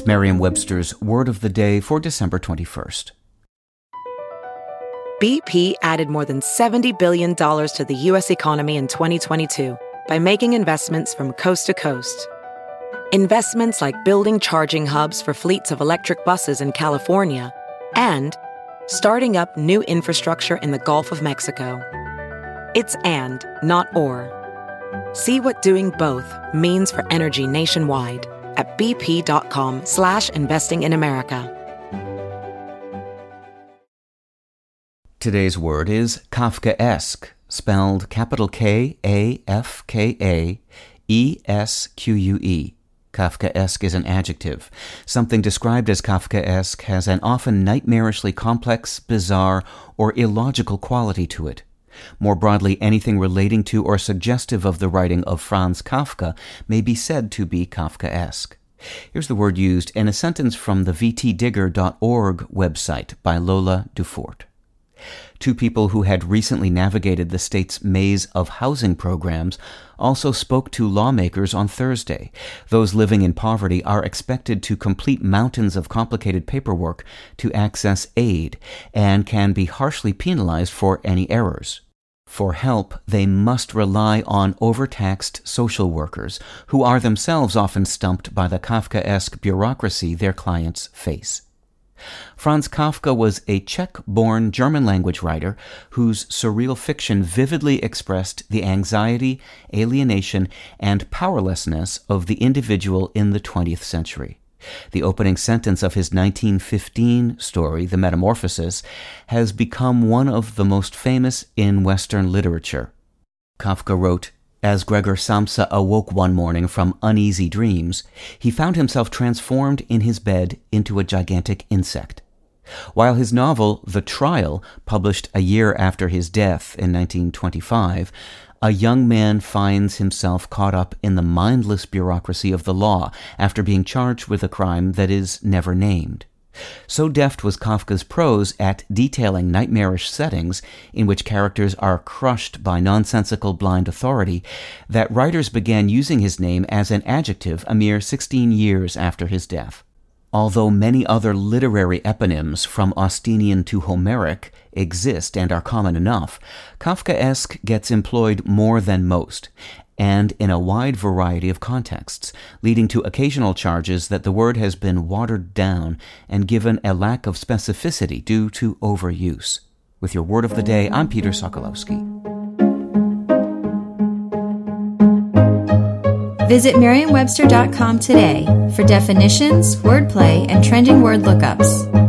Merriam Webster's Word of the Day for December 21st. BP added more than $70 billion to the U.S. economy in 2022 by making investments from coast to coast. Investments like building charging hubs for fleets of electric buses in California and starting up new infrastructure in the Gulf of Mexico. It's and, not or. See what doing both means for energy nationwide at bp.com slash investing in America. Today's word is Kafkaesque, spelled capital K A F K A E S Q U E. Kafkaesque is an adjective. Something described as Kafkaesque has an often nightmarishly complex, bizarre, or illogical quality to it. More broadly, anything relating to or suggestive of the writing of Franz Kafka may be said to be Kafkaesque. Here's the word used in a sentence from the vtdigger.org website by Lola Duffort. Two people who had recently navigated the state's maze of housing programs also spoke to lawmakers on Thursday. Those living in poverty are expected to complete mountains of complicated paperwork to access aid and can be harshly penalized for any errors. For help, they must rely on overtaxed social workers, who are themselves often stumped by the Kafkaesque bureaucracy their clients face. Franz Kafka was a Czech born German language writer whose surreal fiction vividly expressed the anxiety, alienation, and powerlessness of the individual in the 20th century. The opening sentence of his 1915 story, The Metamorphosis, has become one of the most famous in Western literature. Kafka wrote, as Gregor Samsa awoke one morning from uneasy dreams, he found himself transformed in his bed into a gigantic insect. While his novel, The Trial, published a year after his death in 1925, a young man finds himself caught up in the mindless bureaucracy of the law after being charged with a crime that is never named. So deft was Kafka's prose at detailing nightmarish settings in which characters are crushed by nonsensical blind authority that writers began using his name as an adjective a mere 16 years after his death. Although many other literary eponyms, from Austenian to Homeric, exist and are common enough, Kafkaesque gets employed more than most, and in a wide variety of contexts, leading to occasional charges that the word has been watered down and given a lack of specificity due to overuse. With your word of the day, I'm Peter Sokolowski. Visit Merriam-Webster.com today for definitions, wordplay, and trending word lookups.